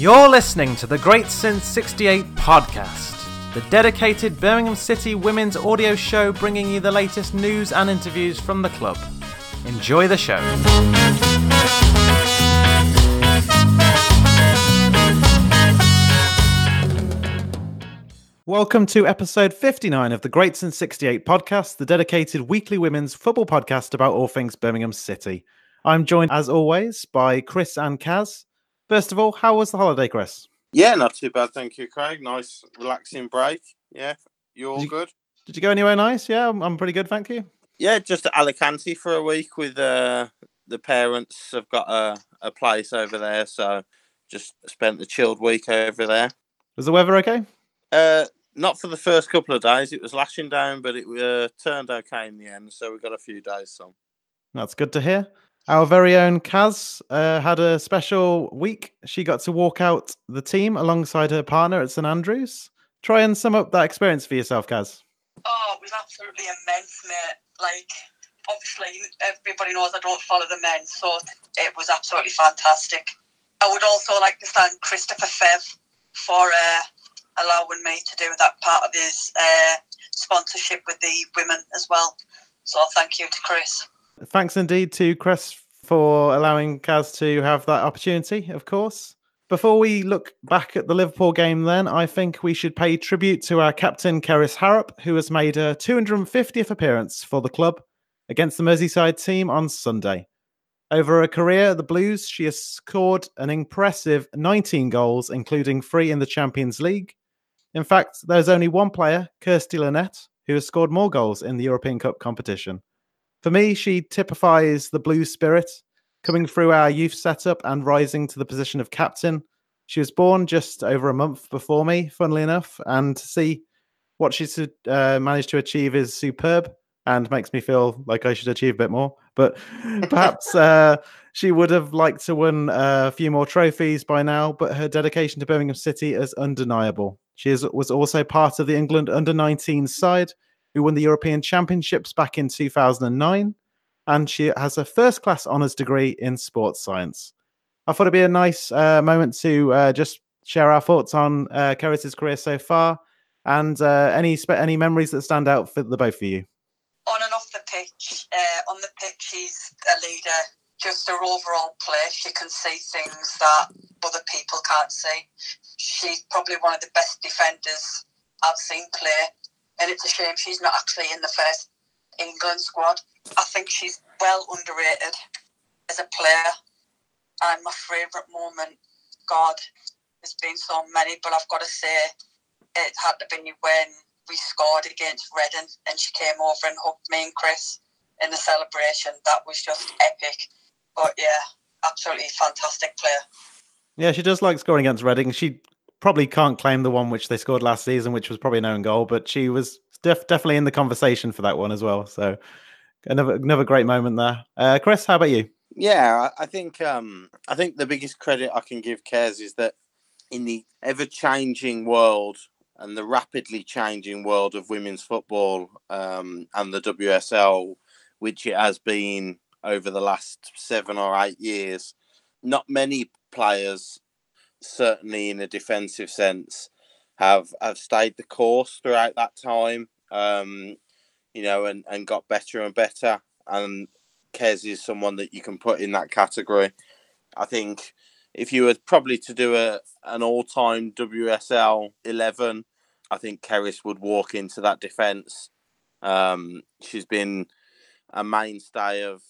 You're listening to the Great Since 68 podcast, the dedicated Birmingham City women's audio show bringing you the latest news and interviews from the club. Enjoy the show. Welcome to episode 59 of the Great Since 68 podcast, the dedicated weekly women's football podcast about all things Birmingham City. I'm joined, as always, by Chris and Kaz. First of all, how was the holiday, Chris? Yeah, not too bad, thank you, Craig. Nice, relaxing break. Yeah, you all Did you- good? Did you go anywhere nice? Yeah, I'm, I'm pretty good, thank you. Yeah, just at Alicante for a week with uh, the parents. have got a, a place over there, so just spent the chilled week over there. Was the weather okay? Uh, not for the first couple of days. It was lashing down, but it uh, turned okay in the end. So we got a few days. So That's good to hear. Our very own Kaz uh, had a special week. She got to walk out the team alongside her partner at St Andrews. Try and sum up that experience for yourself, Kaz. Oh, it was absolutely immense, mate. Like, obviously, everybody knows I don't follow the men, so it was absolutely fantastic. I would also like to thank Christopher Fev for uh, allowing me to do that part of his uh, sponsorship with the women as well. So thank you to Chris. Thanks indeed to Chris for allowing Kaz to have that opportunity, of course. Before we look back at the Liverpool game, then, I think we should pay tribute to our captain, Kerys Harrop, who has made a 250th appearance for the club against the Merseyside team on Sunday. Over her career at the Blues, she has scored an impressive 19 goals, including three in the Champions League. In fact, there's only one player, Kirsty Linnett, who has scored more goals in the European Cup competition. For me, she typifies the Blues spirit, coming through our youth setup and rising to the position of captain. She was born just over a month before me, funnily enough, and to see what she's uh, managed to achieve is superb and makes me feel like I should achieve a bit more. But perhaps uh, she would have liked to win a few more trophies by now, but her dedication to Birmingham City is undeniable. She is, was also part of the England under 19 side, who won the European Championships back in 2009, and she has a first class honours degree in sports science. I thought it'd be a nice uh, moment to uh, just share our thoughts on uh, Kerys's career so far and uh, any any memories that stand out for the both of you. On and off the pitch, uh, on the pitch, she's a leader. Just her overall play, she can see things that other people can't see. She's probably one of the best defenders I've seen play, and it's a shame she's not actually in the first England squad. I think she's well underrated as a player, and my favourite moment, God, there's been so many, but I've got to say, it had to be when we scored against Reading and she came over and hugged me and Chris in the celebration. That was just epic. But yeah, absolutely fantastic player. Yeah, she does like scoring against Reading. She probably can't claim the one which they scored last season, which was probably an own goal, but she was def- definitely in the conversation for that one as well. So another another great moment there. Uh, Chris, how about you? yeah, I think um, I think the biggest credit I can give Kez is that in the ever changing world and the rapidly changing world of women's football um, and the WSL, which it has been over the last seven or eight years, not many players, certainly in a defensive sense, have have stayed the course throughout that time. Um, you know, and, and got better and better. And Kez is someone that you can put in that category. I think if you were probably to do a an all time WSL eleven, I think Kerys would walk into that defence. Um, she's been a mainstay of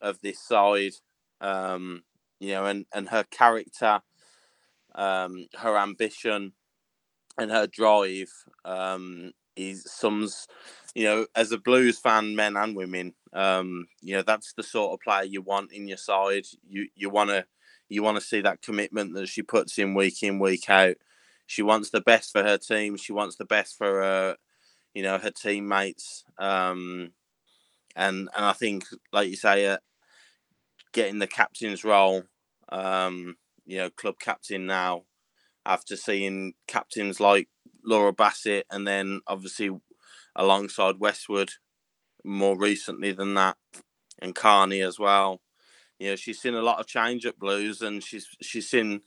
of this side, um, you know, and, and her character, um, her ambition, and her drive um, is sums, you know, as a Blues fan, men and women, um, you know, that's the sort of player you want in your side. You you want to you want to see that commitment that she puts in week in week out. She wants the best for her team. She wants the best for her, you know, her teammates. Um, and and I think, like you say, uh, getting the captain's role, um, you know, club captain now, after seeing captains like Laura Bassett, and then obviously alongside Westwood, more recently than that, and Carney as well. You know, she's seen a lot of change at Blues, and she's she's seen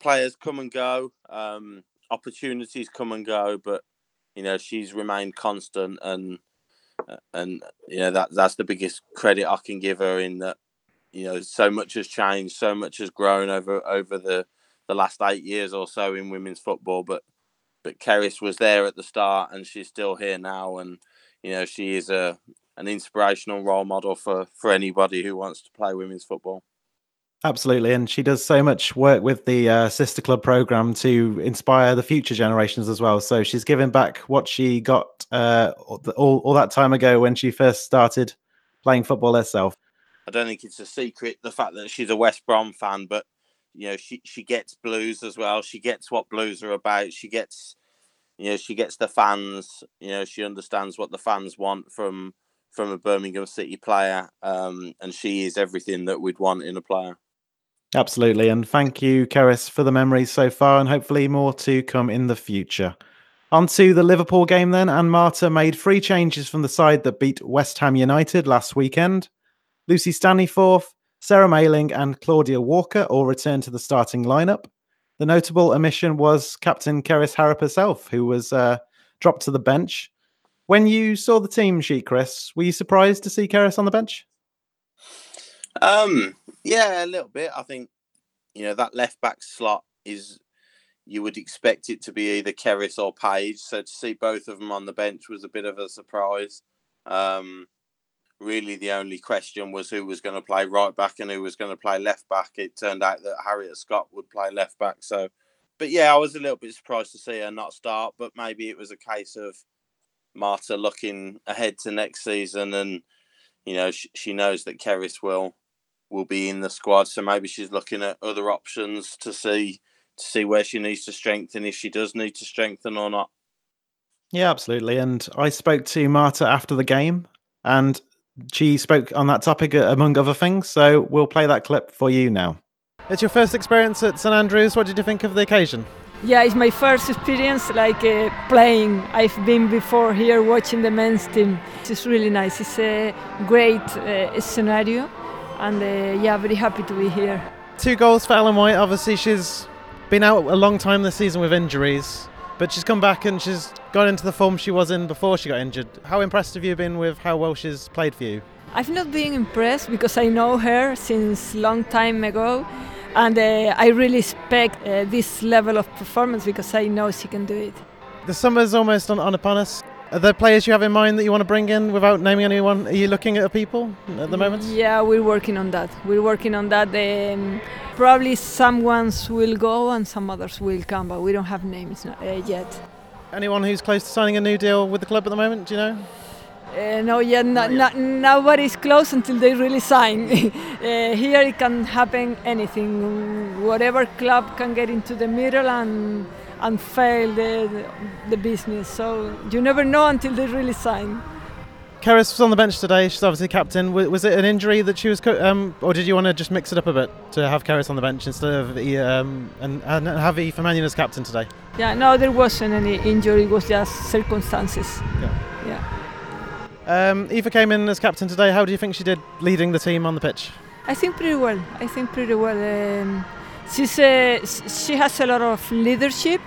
players come and go, um, opportunities come and go, but you know she's remained constant, and and you know that that's the biggest credit I can give her in that. You know, so much has changed, so much has grown over over the the last eight years or so in women's football, but but Kerys was there at the start, and she's still here now, and you know she is a an inspirational role model for for anybody who wants to play women's football. Absolutely, and she does so much work with the uh, sister club program to inspire the future generations as well. So she's giving back what she got uh, all all that time ago when she first started playing football herself. I don't think it's a secret the fact that she's a West Brom fan, but you know she she gets blues as well. She gets what blues are about. She gets you know she gets the fans. You know she understands what the fans want from from a Birmingham City player, um, and she is everything that we'd want in a player. Absolutely. And thank you, Kerys, for the memories so far, and hopefully more to come in the future. On to the Liverpool game then, and Marta made three changes from the side that beat West Ham United last weekend. Lucy Staniforth, Sarah Mayling, and Claudia Walker all returned to the starting lineup. The notable omission was captain Kerys Harrop herself, who was uh, dropped to the bench. When you saw the team sheet, Chris, were you surprised to see Kerys on the bench? Um, yeah, a little bit. I think you know that left back slot is you would expect it to be either Kerys or Paige. So to see both of them on the bench was a bit of a surprise. Um, really, the only question was who was going to play right back and who was going to play left back. It turned out that Harriet Scott would play left back. So, but yeah, I was a little bit surprised to see her not start. But maybe it was a case of Marta looking ahead to next season and you know she, she knows that Kerys will will be in the squad. So maybe she's looking at other options to see to see where she needs to strengthen if she does need to strengthen or not. Yeah, absolutely. And I spoke to Marta after the game, and she spoke on that topic uh, among other things. So we'll play that clip for you now. It's your first experience at St Andrews. What did you think of the occasion? Yeah, it's my first experience like uh, playing. I've been before here watching the men's team. It's really nice. It's a great uh, scenario and uh, yeah, very happy to be here. Two goals for Ellen White. Obviously, she's been out a long time this season with injuries, but she's come back and she's gone into the form she was in before she got injured. How impressed have you been with how well she's played for you? I've not been impressed because I know her since long time ago, and uh, I really expect uh, this level of performance because I know she can do it. The summer's almost on, on upon us. Are there players you have in mind that you want to bring in without naming anyone? Are you looking at people at the moment? Yeah, we're working on that. We're working on that. Um, probably some ones will go and some others will come, but we don't have names uh, yet. Anyone who's close to signing a new deal with the club at the moment? Do you know? Uh, no, yet no, no, nobody's close until they really sign. uh, here it can happen anything. Whatever club can get into the middle and and fail the, the business. So you never know until they really sign. Kerys was on the bench today. She's obviously captain. Was it an injury that she was, co- um, or did you want to just mix it up a bit to have Kerys on the bench instead of um, and, and have Aoife Mannion as captain today? Yeah, no, there wasn't any injury. It was just circumstances. Yeah. Yeah. Um, Aoife came in as captain today. How do you think she did leading the team on the pitch? I think pretty well. I think pretty well. Um, she's a, she has a lot of leadership.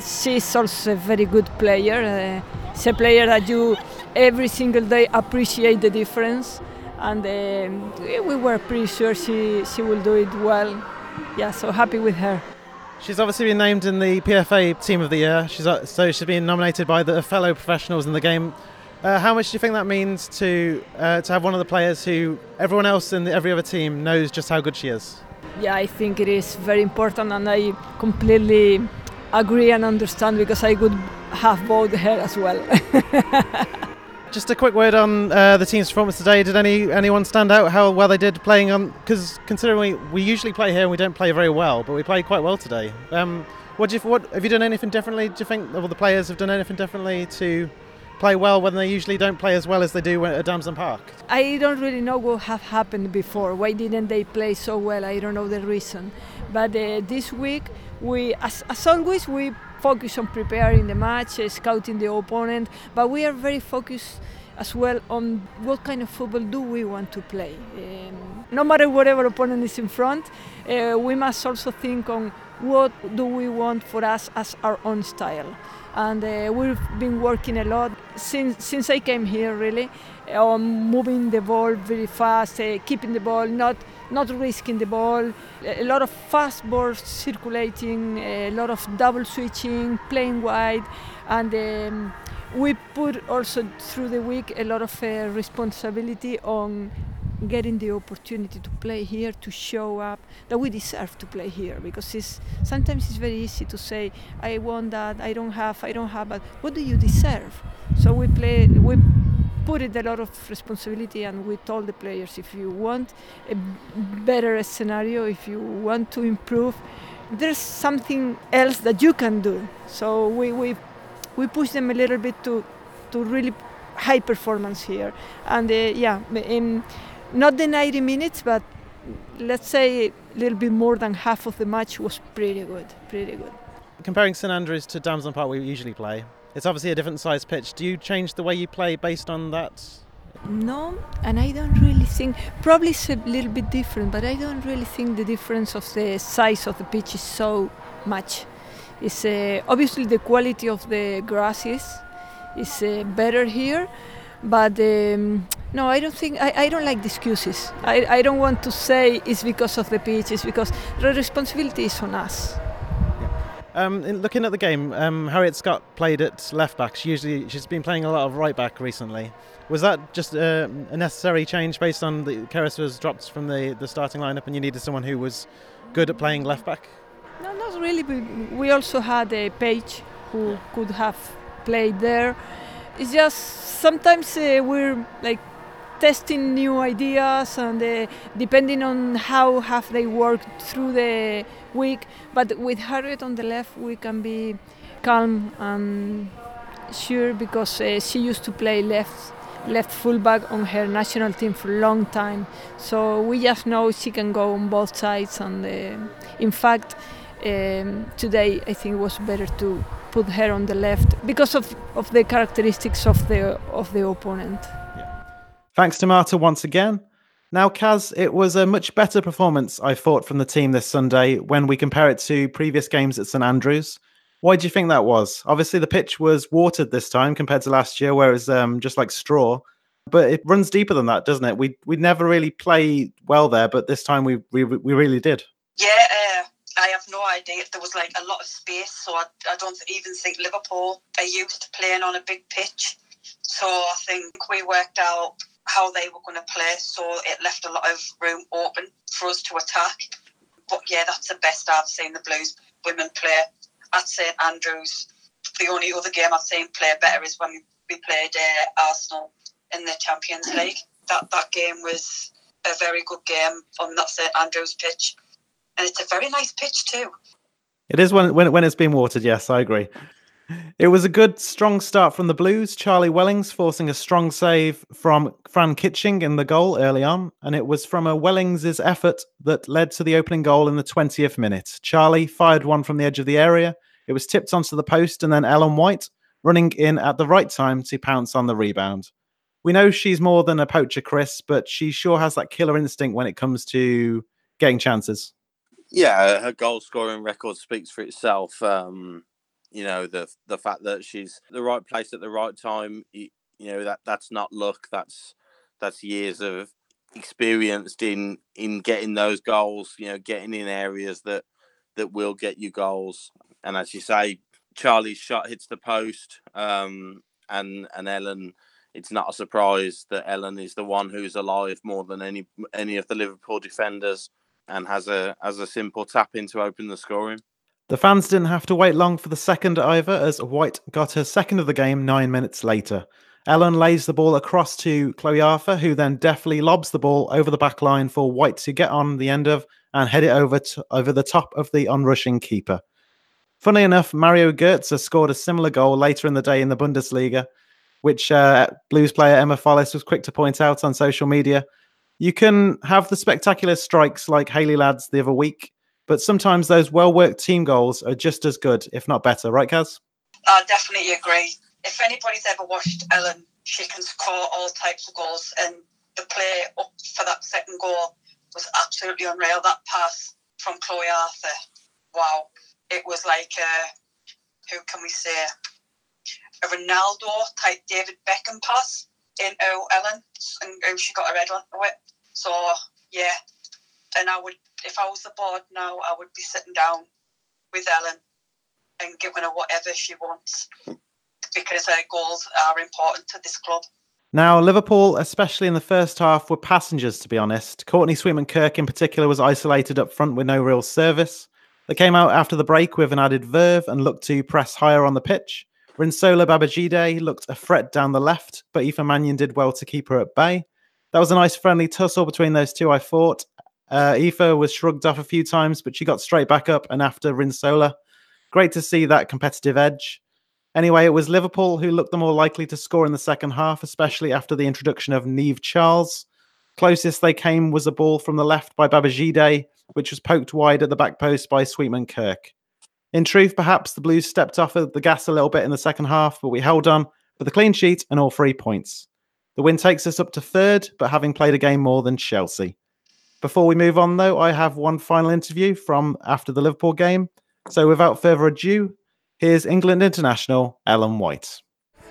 She's also a very good player. Uh, she's a player that you every single day appreciate the difference, and um, we were pretty sure she she will do it well. Yeah, so happy with her. She's obviously been named in the PFA Team of the Year. She's uh, so she's been nominated by the fellow professionals in the game. Uh, how much do you think that means to uh, to have one of the players who everyone else in the, every other team knows just how good she is? yeah, I think it is very important, and I completely agree and understand because I could have both her as well. Just a quick word on uh, the team's performance today. Did any anyone stand out how well they did playing on? Because considering we, we usually play here and we don't play very well, but we played quite well today. Um, what do you what have you done anything differently? Do you think well, the players have done anything differently to play well when they usually don't play as well as they do at Damson Park? I don't really know what have happened before. Why didn't they play so well? I don't know the reason. But uh, this week, we, as, as always, we focus on preparing the match, uh, scouting the opponent, but we are very focused as well on what kind of football do we want to play. Um, no matter whatever opponent is in front, uh, we must also think on what do we want for us as our own style. And uh, we've been working a lot since since I came here, really, on moving the ball very fast, uh, keeping the ball, not not risking the ball, a lot of fast balls circulating, a lot of double switching, playing wide, and. Um, we put also through the week a lot of uh, responsibility on getting the opportunity to play here to show up that we deserve to play here because it's sometimes it's very easy to say i want that i don't have i don't have but what do you deserve so we play we put it a lot of responsibility and we told the players. If you want a better scenario if you want to improve there's something else that you can do. So we we we push them a little bit to to really high performance here. And uh, yeah in not the 90 minutes but let's say a little bit more than half of the match was pretty good pretty good. Comparing st andrews to damson park we usually play it's obviously a different size pitch do you change the way you play based on that no and i don't really think probably it's a little bit different but i don't really think the difference of the size of the pitch is so much it's uh, obviously the quality of the grasses is uh, better here, but um, no, I don't think I, I don't like the excuses. I, I don't want to say it's because of the pitch. It's because the responsibility is on us. Um, looking at the game, um, Harriet Scott played at left back. She usually she's been playing a lot of right back recently. Was that just uh, a necessary change based on the Kerys was dropped from the, the starting lineup and you needed someone who was good at playing left back? No, not really. We also had a Paige who could have played there. It's just sometimes uh, we're like testing new ideas and uh, depending on how have they worked through the week. But with Harriet on the left, we can be calm and sure because uh, she used to play left left fullback on her national team for a long time. So we just know she can go on both sides. And uh, in fact, um, today I think it was better to put her on the left because of, of the characteristics of the of the opponent. Thanks to Marta once again. Now, Kaz, it was a much better performance, I thought, from the team this Sunday when we compare it to previous games at St Andrews. Why do you think that was? Obviously, the pitch was watered this time compared to last year, where it was um, just like straw. But it runs deeper than that, doesn't it? We we never really play well there, but this time we we, we really did. Yeah, uh, I have no idea if there was like a lot of space, so I, I don't even think Liverpool are used to playing on a big pitch. So I think we worked out how they were going to play, so it left a lot of room open for us to attack. But yeah, that's the best I've seen the Blues women play at St Andrews. The only other game I've seen play better is when we played uh, Arsenal in the Champions League. That that game was a very good game on that St Andrews pitch and it's a very nice pitch too. It is when when when it's been watered. Yes, I agree. It was a good, strong start from the Blues. Charlie Wellings forcing a strong save from Fran Kitching in the goal early on, and it was from a Wellings' effort that led to the opening goal in the 20th minute. Charlie fired one from the edge of the area. It was tipped onto the post, and then Ellen White running in at the right time to pounce on the rebound. We know she's more than a poacher, Chris, but she sure has that killer instinct when it comes to getting chances. Yeah, her goal scoring record speaks for itself. Um, you know the the fact that she's the right place at the right time. You, know that that's not luck. That's that's years of experienced in in getting those goals. You know, getting in areas that that will get you goals. And as you say, Charlie's shot hits the post, um, and and Ellen. It's not a surprise that Ellen is the one who's alive more than any any of the Liverpool defenders and has a has a simple tap in to open the scoring. The fans didn't have to wait long for the second either, as White got her second of the game nine minutes later. Ellen lays the ball across to Chloe Arthur, who then deftly lobs the ball over the back line for White to get on the end of and head it over to, over the top of the onrushing keeper. Funny enough, Mario Götze scored a similar goal later in the day in the Bundesliga, which uh, Blues player Emma Follis was quick to point out on social media you can have the spectacular strikes like Hayley Ladd's the other week, but sometimes those well worked team goals are just as good, if not better, right, Kaz? I definitely agree. If anybody's ever watched Ellen She can score all types of goals, and the play up for that second goal was absolutely unreal. That pass from Chloe Arthur, wow! It was like uh, who can we say a Ronaldo type David Beckham pass into Ellen, and she got a red on it. So yeah, and I would if I was the board now, I would be sitting down with Ellen and giving her whatever she wants because her goals are important to this club. Now, Liverpool, especially in the first half, were passengers, to be honest. Courtney Sweetman Kirk, in particular, was isolated up front with no real service. They came out after the break with an added verve and looked to press higher on the pitch. Rinsola Babajide looked a threat down the left, but Aoife Mannion did well to keep her at bay. That was a nice friendly tussle between those two, I thought. Uh, Aoife was shrugged off a few times, but she got straight back up and after Rinsola. Great to see that competitive edge. Anyway, it was Liverpool who looked the more likely to score in the second half, especially after the introduction of Niamh Charles. Closest they came was a ball from the left by Babajide, which was poked wide at the back post by Sweetman Kirk. In truth, perhaps the Blues stepped off the gas a little bit in the second half, but we held on for the clean sheet and all three points. The win takes us up to third, but having played a game more than Chelsea. Before we move on, though, I have one final interview from after the Liverpool game. So without further ado, here's England international Ellen White.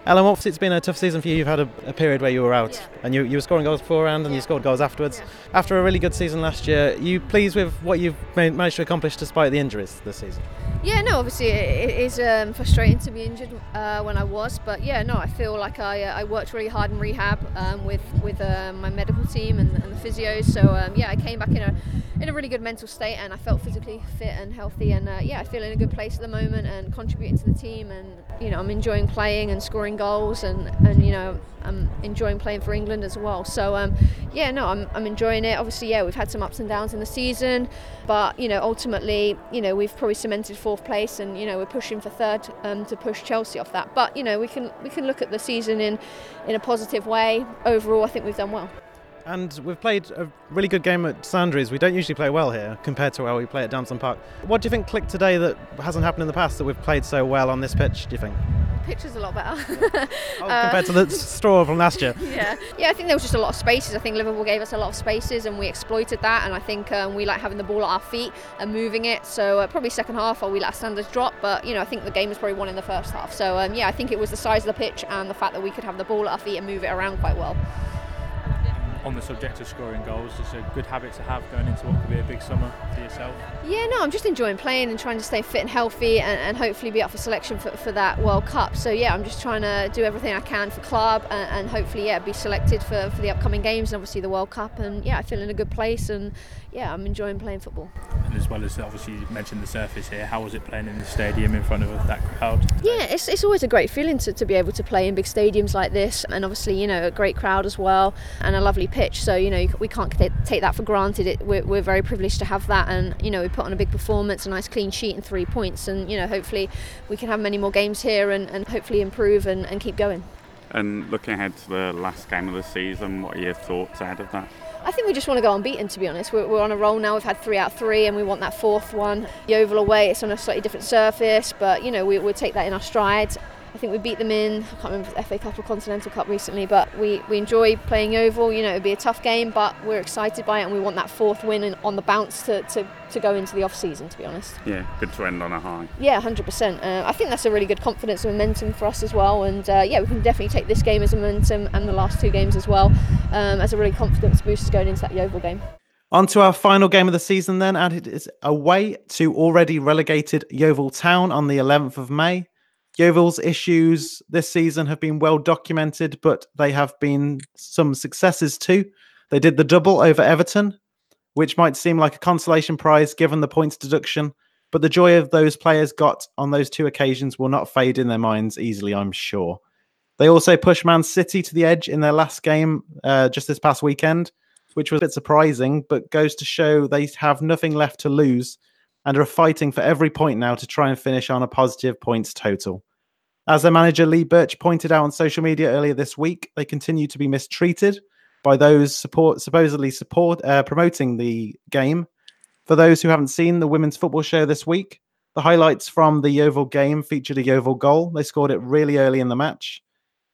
Ellen, obviously it's been a tough season for you. You've had a, a period where you were out yeah. and you, you were scoring goals beforehand and yeah. you scored goals afterwards. Yeah. After a really good season last year, you pleased with what you've managed to accomplish despite the injuries this season? Yeah, no, obviously it is um, frustrating to be injured uh, when I was, but yeah, no, I feel like I, uh, I worked really hard in rehab um, with with uh, my medical team and, and the physios. So um, yeah, I came back in a in a really good mental state and I felt physically fit and healthy, and uh, yeah, I feel in a good place at the moment and contributing to the team, and you know I'm enjoying playing and scoring goals, and and you know I'm enjoying playing for England as well. So um, yeah, no, I'm, I'm enjoying it. Obviously, yeah, we've had some ups and downs in the season, but you know, ultimately, you know, we've probably cemented fourth place, and you know, we're pushing for third um, to push Chelsea off that. But you know, we can we can look at the season in in a positive way. Overall, I think we've done well. And we've played a really good game at St Andrews. We don't usually play well here compared to how we play at Damson Park. What do you think clicked today that hasn't happened in the past that we've played so well on this pitch? Do you think? Was a lot better. oh, uh, compared to the straw from last year. Yeah, yeah. I think there was just a lot of spaces. I think Liverpool gave us a lot of spaces, and we exploited that. And I think um, we like having the ball at our feet and moving it. So uh, probably second half, or we let our standards drop. But you know, I think the game was probably won in the first half. So um, yeah, I think it was the size of the pitch and the fact that we could have the ball at our feet and move it around quite well on the subject of scoring goals, it's a good habit to have going into what could be a big summer for yourself? Yeah, no, I'm just enjoying playing and trying to stay fit and healthy and, and hopefully be up for selection for, for that World Cup. So, yeah, I'm just trying to do everything I can for club and, and hopefully, yeah, be selected for, for the upcoming games and obviously the World Cup. And, yeah, I feel in a good place and, yeah, I'm enjoying playing football. And as well as obviously you mentioned the surface here, how was it playing in the stadium in front of that crowd? Yeah, it's, it's always a great feeling to, to be able to play in big stadiums like this and obviously, you know, a great crowd as well and a lovely pitch. So, you know, we can't take that for granted. It, we're, we're very privileged to have that, and you know we put on a big performance, a nice clean sheet, and three points. And you know hopefully we can have many more games here, and, and hopefully improve and, and keep going. And looking ahead to the last game of the season, what are your thoughts ahead of that? I think we just want to go unbeaten, to be honest. We're, we're, on a roll now. We've had three out of three, and we want that fourth one. The Yeovil away, it's on a slightly different surface, but you know we, we'll take that in our stride. I think we beat them in, I can't remember the FA Cup or Continental Cup recently, but we, we enjoy playing Yeovil. You know, it'd be a tough game, but we're excited by it and we want that fourth win on the bounce to, to, to go into the off season, to be honest. Yeah, good to end on a high. Yeah, 100%. Uh, I think that's a really good confidence and momentum for us as well. And uh, yeah, we can definitely take this game as a momentum and the last two games as well um, as a really confidence boost going into that Yeovil game. On to our final game of the season, then, and it is away to already relegated Yeovil Town on the 11th of May. Yeovil's issues this season have been well documented, but they have been some successes too. They did the double over Everton, which might seem like a consolation prize given the points deduction, but the joy of those players got on those two occasions will not fade in their minds easily, I'm sure. They also pushed Man City to the edge in their last game uh, just this past weekend, which was a bit surprising, but goes to show they have nothing left to lose and are fighting for every point now to try and finish on a positive points total. As their manager Lee Burch pointed out on social media earlier this week, they continue to be mistreated by those support supposedly support uh, promoting the game. For those who haven't seen the women's football show this week, the highlights from the Yeovil game featured a Yeovil goal. They scored it really early in the match.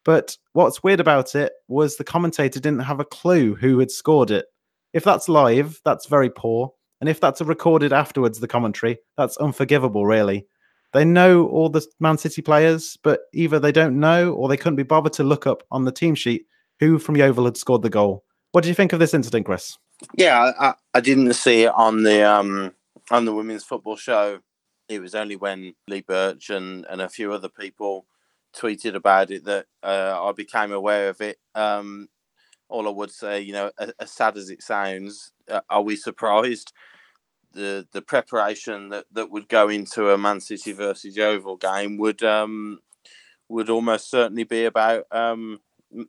But what's weird about it was the commentator didn't have a clue who had scored it. If that's live, that's very poor. And if that's a recorded afterwards, the commentary, that's unforgivable, really. They know all the Man City players, but either they don't know or they couldn't be bothered to look up on the team sheet who from Yeovil had scored the goal. What do you think of this incident, Chris? Yeah, I, I didn't see it on the um on the women's football show. It was only when Lee Burch and, and a few other people tweeted about it that uh, I became aware of it. Um, all I would say, you know, as, sad as it sounds, uh, are we surprised? The the preparation that, that would go into a Man City versus Yeovil game would um, would almost certainly be about um,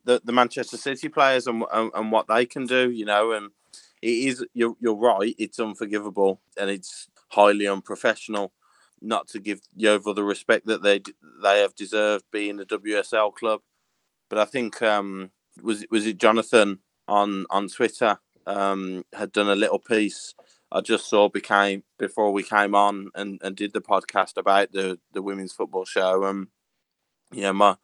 the, the Manchester City players and, and, and what they can do, you know, and it is you're you're right, it's unforgivable and it's highly unprofessional not to give Yeovil the respect that they they have deserved being a WSL club. But I think um, was it was it Jonathan on on Twitter um, had done a little piece I just saw became before we came on and, and did the podcast about the the women's football show. Um, know my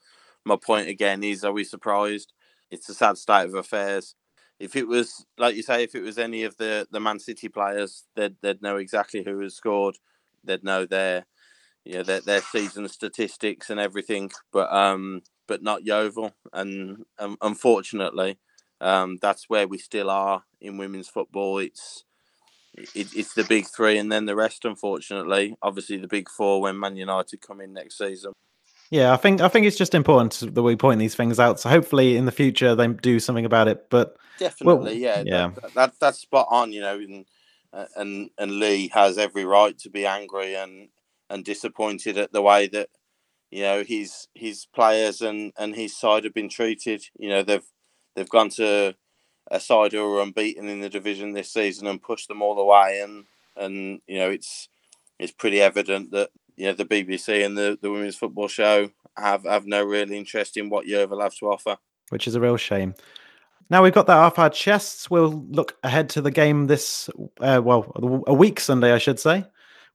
my point again is are we surprised? It's a sad state of affairs. If it was like you say, if it was any of the, the Man City players, they'd they'd know exactly who has scored. They'd know their know their, their season statistics and everything. But um but not Yeovil. And um, unfortunately, um, that's where we still are in women's football. It's it, it's the big three, and then the rest. Unfortunately, obviously the big four when Man United come in next season. Yeah, I think I think it's just important that we point these things out. So hopefully in the future they do something about it. But definitely, well, yeah, yeah, that, that, that's spot on. You know, and and and Lee has every right to be angry and and disappointed at the way that you know his his players and and his side have been treated. You know, they've they've gone to a side who are unbeaten in the division this season and pushed them all the way, and and you know it's it's pretty evident that you know the BBC and the, the Women's Football Show have have no real interest in what Yeovil have to offer, which is a real shame. Now we've got that off our chests. We'll look ahead to the game this, uh, well, a week Sunday, I should say,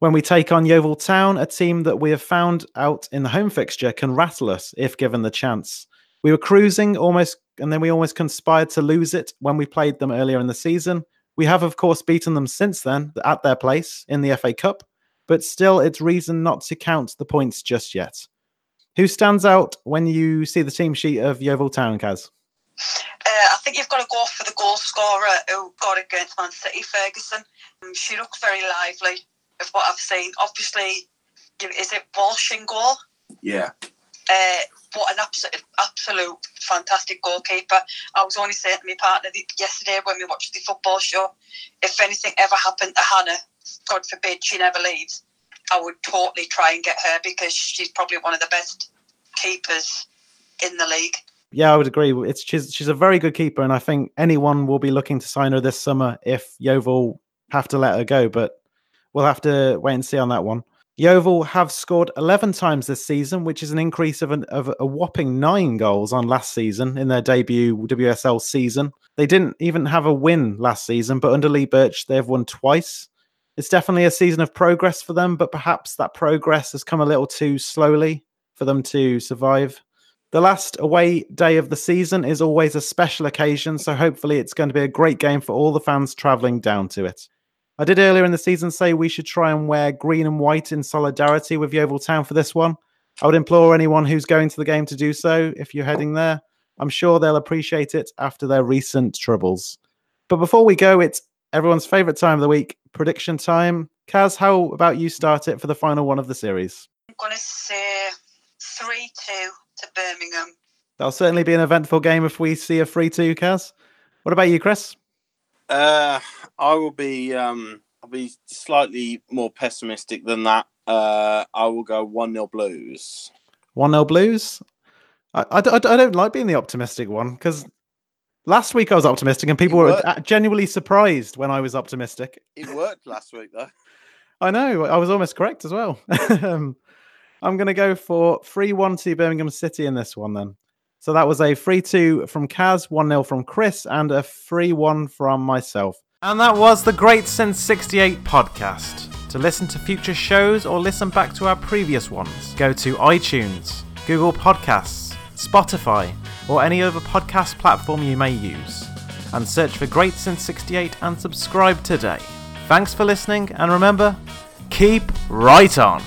when we take on Yeovil Town, a team that we have found out in the home fixture can rattle us if given the chance. We were cruising almost, and then we almost conspired to lose it when we played them earlier in the season. We have, of course, beaten them since then at their place in the FA Cup, but still, it's reason not to count the points just yet. Who stands out when you see the team sheet of Yeovil Town, Kaz? Uh, I think you've got to go for the goal scorer who got against Man City, Ferguson. Um, she looks very lively, of what I've seen. Obviously, is it Walsh in goal? Yeah. Uh, what an absolute, absolute fantastic goalkeeper. I was only saying to my partner yesterday when we watched the football show, if anything ever happened to Hannah, God forbid she never leaves, I would totally try and get her because she's probably one of the best keepers in the league. Yeah, I would agree. It's she's she's a very good keeper, and I think anyone will be looking to sign her this summer if Yeovil have to let her go. But we'll have to wait and see on that one. Yeovil have scored 11 times this season, which is an increase of, an, of a whopping nine goals on last season in their debut WSL season. They didn't even have a win last season, but under Lee Burch, they've won twice. It's definitely a season of progress for them, but perhaps that progress has come a little too slowly for them to survive. The last away day of the season is always a special occasion, so hopefully it's going to be a great game for all the fans travelling down to it. I did earlier in the season say we should try and wear green and white in solidarity with Yeovil Town for this one. I would implore anyone who's going to the game to do so if you're heading there. I'm sure they'll appreciate it after their recent troubles. But before we go, it's everyone's favourite time of the week, prediction time. Kaz, how about you start it for the final one of the series? I'm going to say 3 2 to Birmingham. That'll certainly be an eventful game if we see a 3 2, Kaz. What about you, Chris? Uh, I will be um, I'll be slightly more pessimistic than that. Uh, I will go 1 0 Blues. 1 0 Blues? I, I, I, don't like being the optimistic one because last week I was optimistic and people were genuinely surprised when I was optimistic. It worked last week, though. I know. I was almost correct as well. um, I'm going to go for 3 1 to Birmingham City in this one then. So that was a 3 2 from Kaz, 1 0 from Chris, and a 3 1 from myself. And that was the Great Since 68 podcast. To listen to future shows or listen back to our previous ones, go to iTunes, Google Podcasts, Spotify, or any other podcast platform you may use. And search for Great Since 68 and subscribe today. Thanks for listening, and remember, keep right on!